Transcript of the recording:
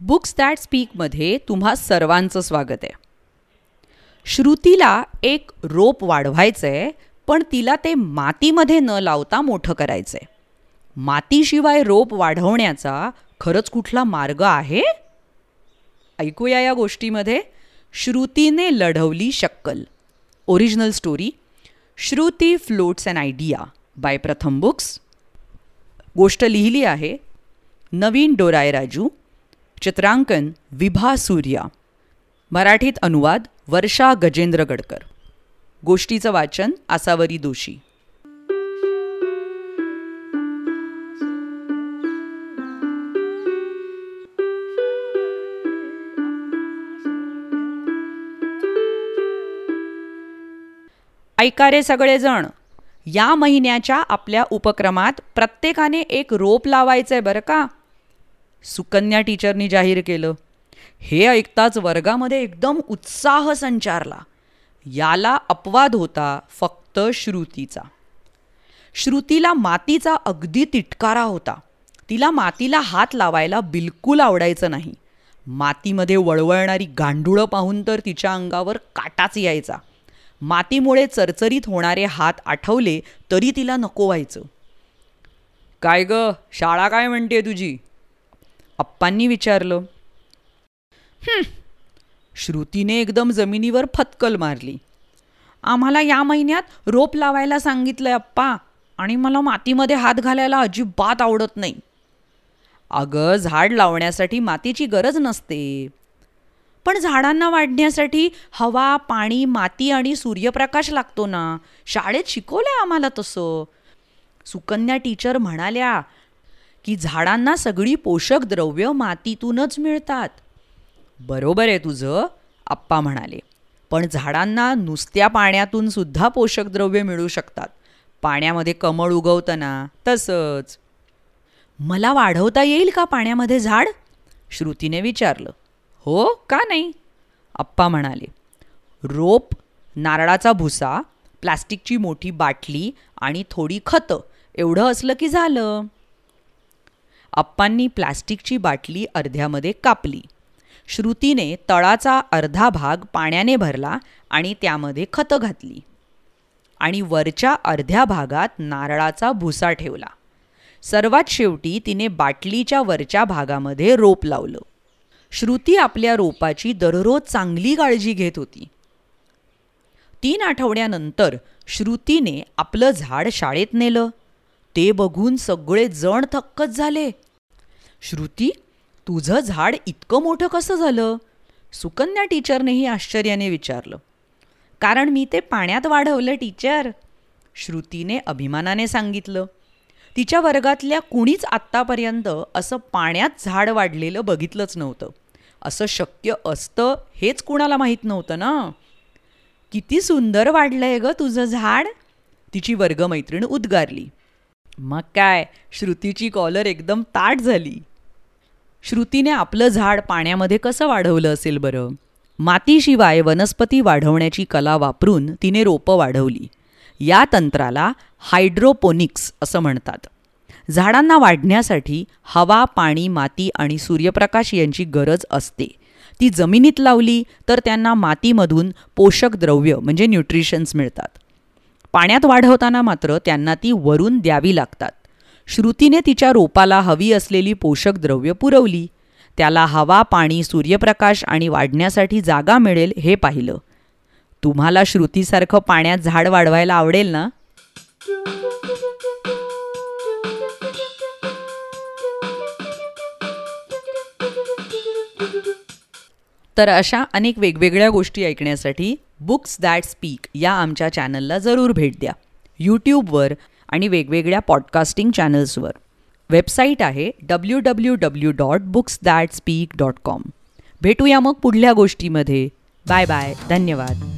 Books that स्पीकमध्ये तुम्हा सर्वांचं स्वागत आहे. श्रुतीला एक रोप वाढवायचं आहे पण तिला ते मातीमध्ये न लावता मोठं करायचं आहे मातीशिवाय रोप वाढवण्याचा खरंच कुठला मार्ग आहे? ऐकूया या गोष्टीमध्ये. श्रुतीने लढवली शक्कल. Original story Shruti floats and idea by Pratham books गोष्ट लिहिली आहे. नवीन डोराय राजू. चित्रांकन विभा सूर्या. मराठीत अनुवाद वर्षा गजेंद्र गडकर. गोष्टीचं वाचन आसावरी दोशी ऐका रे सगळेजण या महिन्याच्या आपल्या उपक्रमात प्रत्येकाने एक रोप लावायचं आहे बरं का? सुकन्या टीचरनी जाहीर केलं. हे ऐकताच वर्गामध्ये एकदम उत्साह संचारला. याला अपवाद होता फक्त श्रुतीचा. श्रुतीला मातीचा अगदी तिटकारा होता. तिला मातीला हात लावायला बिलकुल आवडायचं नाही. मातीमध्ये वळवळणारी गांडुळं पाहून तर तिच्या अंगावर काटाच यायचा. मातीमुळे चरचरीत होणारे हात आठवले तरी तिला नको व्हायचं. काय ग? शाळा काय म्हणते तुझी? अप्पांनी विचारलं. श्रुतीने एकदम जमिनीवर फतकल मारली. आम्हाला या महिन्यात रोप लावायला सांगितलंय अप्पा आणि मला मातीमध्ये हात घालायला अजिबात आवडत नाही. अगं झाड लावण्यासाठी मातीची गरज नसते. पण झाडांना वाढण्यासाठी हवा पाणी माती आणि सूर्यप्रकाश लागतो ना. शाळेत शिकवलंय आम्हाला तसं. सुकन्या टीचर म्हणाल्या की झाडांना सगळी पोषक द्रव्य मातीतूनच मिळतात. बरोबर आहे तुझं आप्पा म्हणाले. पण झाडांना नुसत्या पाण्यातून सुद्धा पोषक द्रव्य मिळू शकतात. पाण्यामध्ये कमळ उगवताना तसंच. मला वाढवता येईल का पाण्यामध्ये झाड? श्रुतीने विचारलं. हो का नाही? आप्पा म्हणाले. रोप नारळाचा भुसा प्लास्टिकची मोठी बाटली आणि थोडी खतं एवढं असलं की झालं. अप्पांनी प्लास्टिकची बाटली अर्ध्यामध्ये कापली. श्रुतीने तळाचा अर्धा भाग पाण्याने भरला आणि त्यामध्ये खतं घातली. आणि वरच्या अर्ध्या भागात नारळाचा भुसा ठेवला. सर्वात शेवटी तिने बाटलीच्या वरच्या भागामध्ये रोप लावलं. श्रुती आपल्या रोपाची दररोज चांगली काळजी घेत होती. तीन आठवड्यानंतर श्रुतीने आपलं झाड शाळेत नेलं. ते बघून सगळे जण थक्कच झाले. श्रुती तुझं झाड इतकं मोठं कसं झालं? सुकन्या टीचरनेही आश्चर्याने विचारलं. कारण मी ते पाण्यात वाढवलं टीचर श्रुतीने अभिमानाने सांगितलं. तिच्या वर्गातल्या कुणीच आत्तापर्यंत असं पाण्यात झाड वाढलेलं बघितलंच नव्हतं. असं शक्य असतं हेच कुणाला माहीत नव्हतं ना? किती सुंदर वाढलंय ग तुझं झाड! तिची वर्गमैत्रीण उद्गारली. मग काय? श्रुतीची कॉलर एकदम ताट झाली. श्रुतीने आपलं झाड पाण्यामध्ये कसं वाढवलं असेल बरं? मातीशिवाय वनस्पती वाढवण्याची कला वापरून तिने रोपं वाढवली. या तंत्राला हायड्रोपोनिक्स असं म्हणतात. झाडांना वाढण्यासाठी हवा पाणी माती आणि सूर्यप्रकाश यांची गरज असते. ती जमिनीत लावली तर त्यांना मातीमधून पोषक द्रव्य म्हणजे न्यूट्रिशन्स मिळतात. पाण्यात वाढवताना मात्र त्यांना ती वरून द्यावी लागतात. श्रुतीने तिच्या रोपाला हवी असलेली पोषक द्रव्य पुरवली. त्याला हवा पाणी सूर्यप्रकाश आणि वाढण्यासाठी जागा मिळेल हे पाहिलं. तुम्हाला श्रुतीसारखं पाण्यात झाड वाढवायला आवडेल ना? तर अशा अनेक वेगवेगळ्या गोष्टी ऐकण्यासाठी बुक्स दॅट स्पीक या आमच्या चॅनलला जरूर भेट द्या. यूट्यूबवर आणि वेगवेगळ्या पॉडकास्टिंग चॅनल्सवर वेबसाईट आहे W W W dot books that speak dot com भेटूया मग पुढल्या गोष्टीमध्ये. बाय बाय धन्यवाद.